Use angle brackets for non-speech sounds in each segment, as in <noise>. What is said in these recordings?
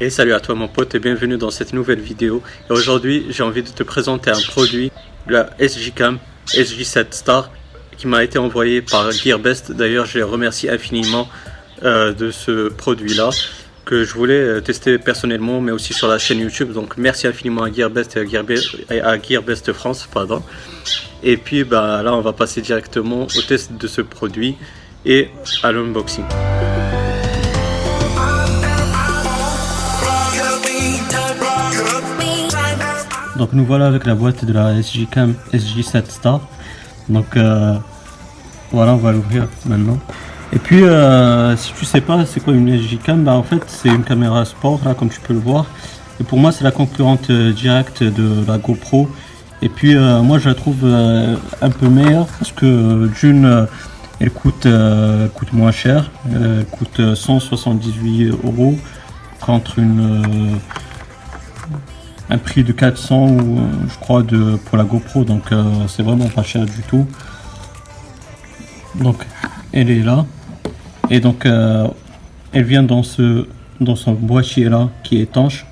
Et salut à toi mon pote et bienvenue dans cette nouvelle vidéo. Et aujourd'hui j'ai envie de te présenter un produit, la SG-Cam SG7 Star, qui m'a été envoyé par GearBest. D'ailleurs je les remercie infiniment euh, de ce produit là que je voulais euh, tester personnellement mais aussi sur la chaîne YouTube. Donc merci infiniment à GearBest et à GearBest, à France. Et puis bah, là on va passer directement au test de ce produit et à l'unboxing. Donc nous voilà avec la boîte de la SG Cam SG7 Star. Donc euh, voilà, on va l'ouvrir maintenant. Et puis euh, si tu sais pas c'est quoi une SG Cam, bah en fait c'est une caméra sport là comme tu peux le voir. Et pour moi c'est la concurrente euh, directe de la GoPro. Et puis moi je la trouve un peu meilleure parce que d'une elle coûte, coûte moins cher, elle coûte 178 euros contre une un prix de 400 ou je crois de pour la GoPro. Donc euh, c'est vraiment pas cher du tout. Donc elle est là. Et donc euh, elle vient dans ce dans son boîtier là qui est étanche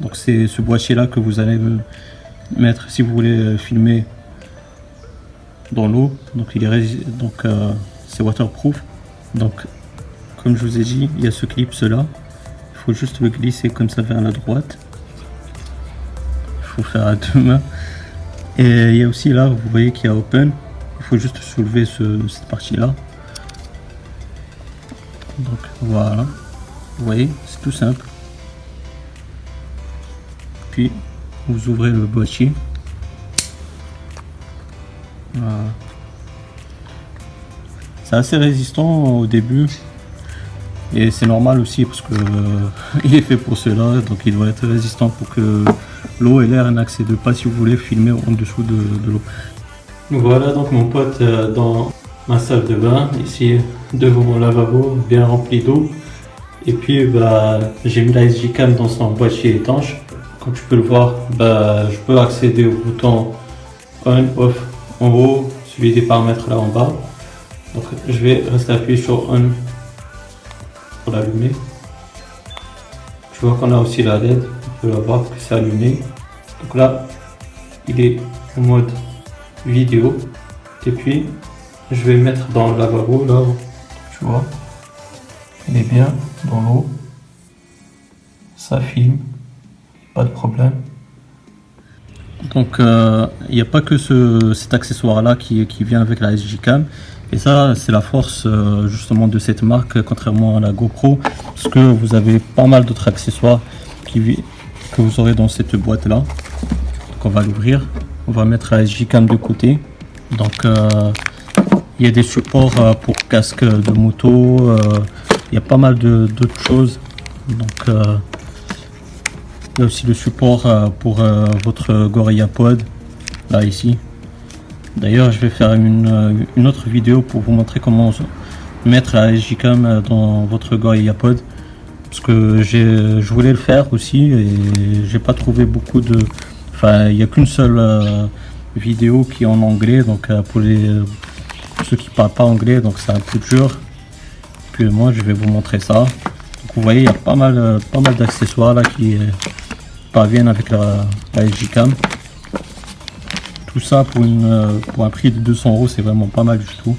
donc c'est ce boîtier là que vous allez mettre si vous voulez euh, filmer dans l'eau. Donc il est donc c'est waterproof. Donc comme je vous ai dit il y a ce clip là il faut juste le glisser comme ça vers la droite faire à deux mains. Et il y a aussi là, vous voyez qu'il y a open. Il faut juste soulever cette partie-là. Donc voilà. Vous voyez, c'est tout simple. Puis vous ouvrez le boîtier. C'est assez résistant au début. Et c'est normal aussi parce que euh, <laughs> il est fait pour cela, donc il doit être résistant pour que l'eau et l'air n'accèdent pas si vous voulez filmer en dessous de, l'eau. Voilà donc mon pote euh, dans ma salle de bain, ici devant mon lavabo bien rempli d'eau. Et puis bah, j'ai mis la SG Cam dans son boîtier étanche. Comme tu peux le voir, bah, je peux accéder au bouton on, off en haut, suivi des paramètres là en bas. Donc je vais rester appuyé sur on pour l'allumer. Tu vois qu'on a aussi la LED, on peut voir que c'est allumé. Donc là, il est en mode vidéo. Et puis, je vais mettre dans le lavabo là, tu vois. Il est bien dans l'eau. Ça filme, pas de problème. Donc euh, il n'y a pas que ce, cet accessoire là qui, qui vient avec la SG Cam. Et ça, c'est la force euh, justement de cette marque, contrairement à la GoPro, parce que vous avez pas mal d'autres accessoires que vous aurez dans cette boîte là. Donc on va l'ouvrir, on va mettre la SG-Cam de côté. Donc euh, il y a des supports euh, pour casque de moto, il y a pas mal d'autres choses. Donc il y a aussi le support pour votre Gorilla Pod, là ici. D'ailleurs, je vais faire une, autre vidéo pour vous montrer comment mettre la SGCAM dans votre Gorilla Pod. Parce que je voulais le faire aussi et j'ai pas trouvé beaucoup de. Enfin, il n'y a qu'une seule euh, vidéo qui est en anglais. Donc, euh, pour, ceux qui parlent pas anglais, donc c'est un peu dur. Puis moi, je vais vous montrer ça. Vous voyez, il y a pas mal, pas mal d'accessoires là qui parviennent avec la, la Ça pour, une, euh, pour un prix de 200 euros, c'est vraiment pas mal du tout.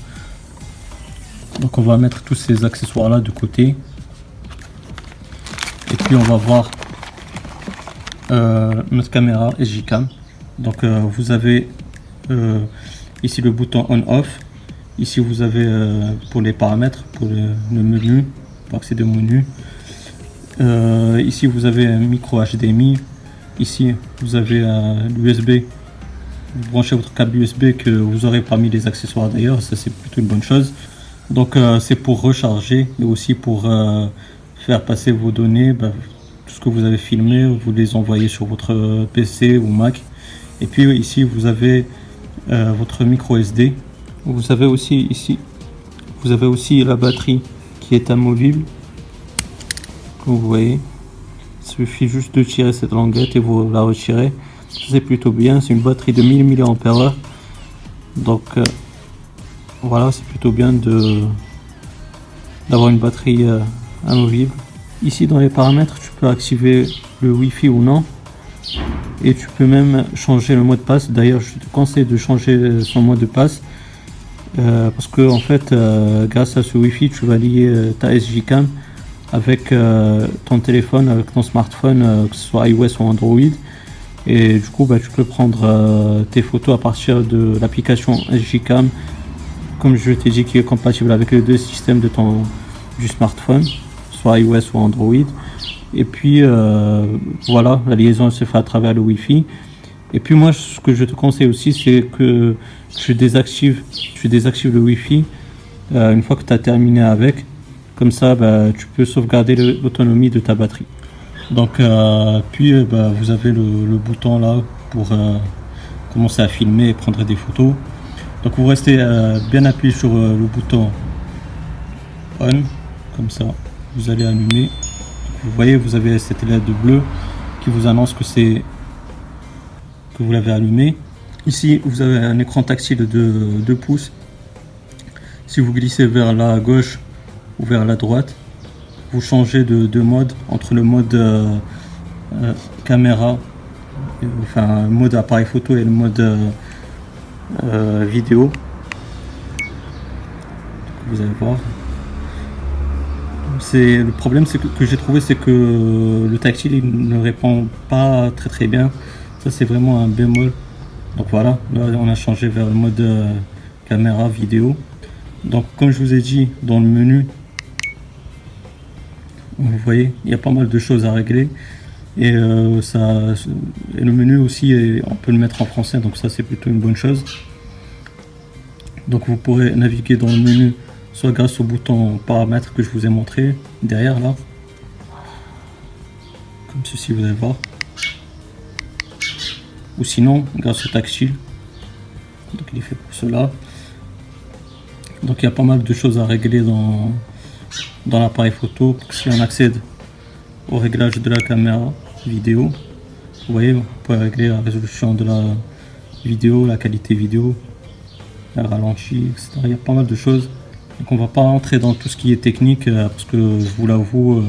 Donc on va mettre tous ces accessoires là de côté. Et puis on va voir euh, notre caméra SG-Cam. Donc euh, vous avez ici le bouton on-off. Ici vous avez pour les paramètres, pour le, menu, pour accéder au menu. ici vous avez un micro HDMI. Ici vous avez l'USB vous branchez votre câble USB que vous aurez parmi les accessoires d'ailleurs, ça c'est plutôt une bonne chose. Donc euh, c'est pour recharger et aussi pour euh, faire passer vos données, bah, tout ce que vous avez filmé, vous les envoyez sur votre PC ou Mac. Et puis ici vous avez euh, votre micro SD. Vous avez aussi ici, vous avez aussi la batterie qui est amovible. Vous voyez, il suffit juste de tirer cette languette et vous la retirez c'est plutôt bien c'est une batterie de 1000 mAh donc euh, voilà c'est plutôt bien de d'avoir une batterie euh, amovible Ici dans les paramètres, tu peux activer le Wi-Fi ou non. Et tu peux même changer le mot de passe. D'ailleurs, je te conseille de changer son mot de passe. Euh, parce que en fait, grâce à ce Wi-Fi, tu vas lier ta SJ-Cam avec ton téléphone, avec ton smartphone, que ce soit iOS ou Android. Et du coup, bah, tu peux prendre tes photos à partir de l'application SJ-Cam, comme je t'ai dit, qui est compatible avec les deux systèmes de ton, du smartphone, soit iOS ou Android. Et puis voilà, la liaison se fait à travers le Wi-Fi. Et puis moi, ce que je te conseille aussi, c'est que tu désactives, tu désactives le Wi-Fi euh, une fois que tu as terminé avec. Comme ça, bah, tu peux sauvegarder l'autonomie de ta batterie. Donc, euh, puis euh, bah, vous avez le, bouton là pour commencer à filmer et prendre des photos. Donc, vous restez bien appuyé sur le bouton on, comme ça. Vous allez allumer. Vous voyez, vous avez cette LED bleue qui vous annonce que c'est que vous l'avez allumé. Ici, vous avez un écran tactile de 2 pouces. Si vous glissez vers la gauche ou vers la droite, vous changez de, mode entre le mode euh, euh, caméra, enfin mode appareil photo et le mode euh, vidéo. Vous allez voir. C'est le problème, que, que j'ai trouvé, c'est que le tactile il ne répond pas très très bien. Ça, c'est vraiment un bémol. Donc voilà, là on a changé vers le mode caméra vidéo. Donc comme je vous ai dit dans le menu, vous voyez, il y a pas mal de choses à régler. Et, euh, ça, le menu aussi, on peut le mettre en français, donc ça c'est plutôt une bonne chose. Donc vous pourrez naviguer dans le menu soit grâce au bouton paramètres que je vous ai montré derrière là. Comme ceci, vous allez voir ou sinon grâce au tactile donc il est fait pour cela donc il y a pas mal de choses à régler dans, dans l'appareil photo si on accède au réglage de la caméra vidéo vous voyez on peut régler la résolution de la vidéo la qualité vidéo la ralenti etc il y a pas mal de choses. Donc on va pas entrer dans tout ce qui est technique euh, parce que je vous l'avoue euh,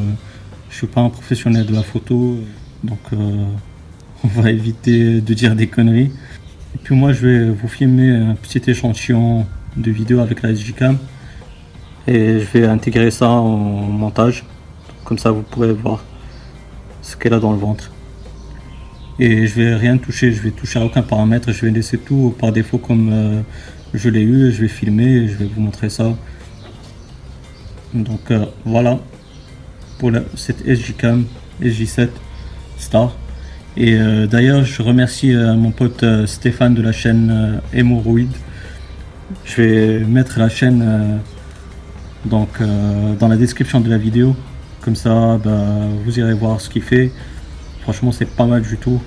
je suis pas un professionnel de la photo donc euh, <laughs> on va éviter de dire des conneries. Et puis moi, je vais vous filmer un petit échantillon de vidéo avec la SGCam et je vais intégrer ça en montage. Comme ça, vous pourrez voir ce qu'elle a dans le ventre. Et je vais rien toucher, je vais toucher à aucun paramètre, je vais laisser tout par défaut comme euh, je l'ai eu, je vais filmer et je vais vous montrer ça. Donc euh, voilà pour cette SGCam SJ7 Star. Et euh, d'ailleurs, je remercie mon pote Stéphane de la chaîne Hémorroïde. Je vais mettre la chaîne donc, dans la description de la vidéo. Comme ça, bah, vous irez voir ce qu'il fait. Franchement, c'est pas mal du tout.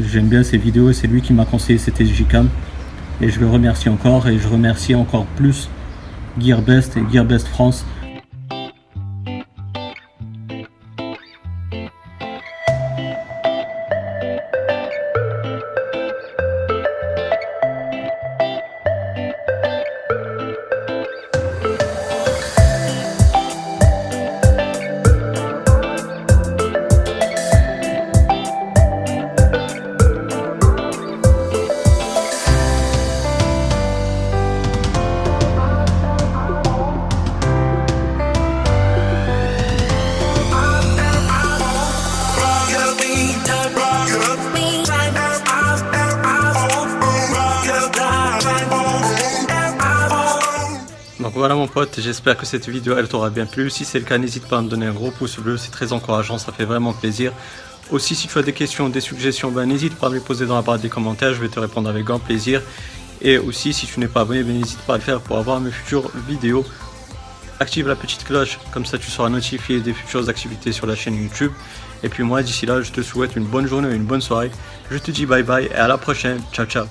J'aime bien ses vidéos et c'est lui qui m'a conseillé cette SGCam. Et je le remercie encore et je remercie encore plus Gearbest et Gearbest France voilà mon pote, j'espère que cette vidéo elle t'aura bien plu. Si c'est le cas, n'hésite pas à me donner un gros pouce bleu, c'est très encourageant, ça fait vraiment plaisir. Aussi, si tu as des questions, des suggestions, ben, n'hésite pas à me les poser dans la barre des commentaires, je vais te répondre avec grand plaisir. Et aussi, si tu n'es pas abonné, ben, n'hésite pas à le faire pour avoir mes futures vidéos. Active la petite cloche, comme ça tu seras notifié des futures activités sur la chaîne YouTube. Et puis moi, d'ici là, je te souhaite une bonne journée, une bonne soirée. Je te dis bye bye et à la prochaine. Ciao, ciao.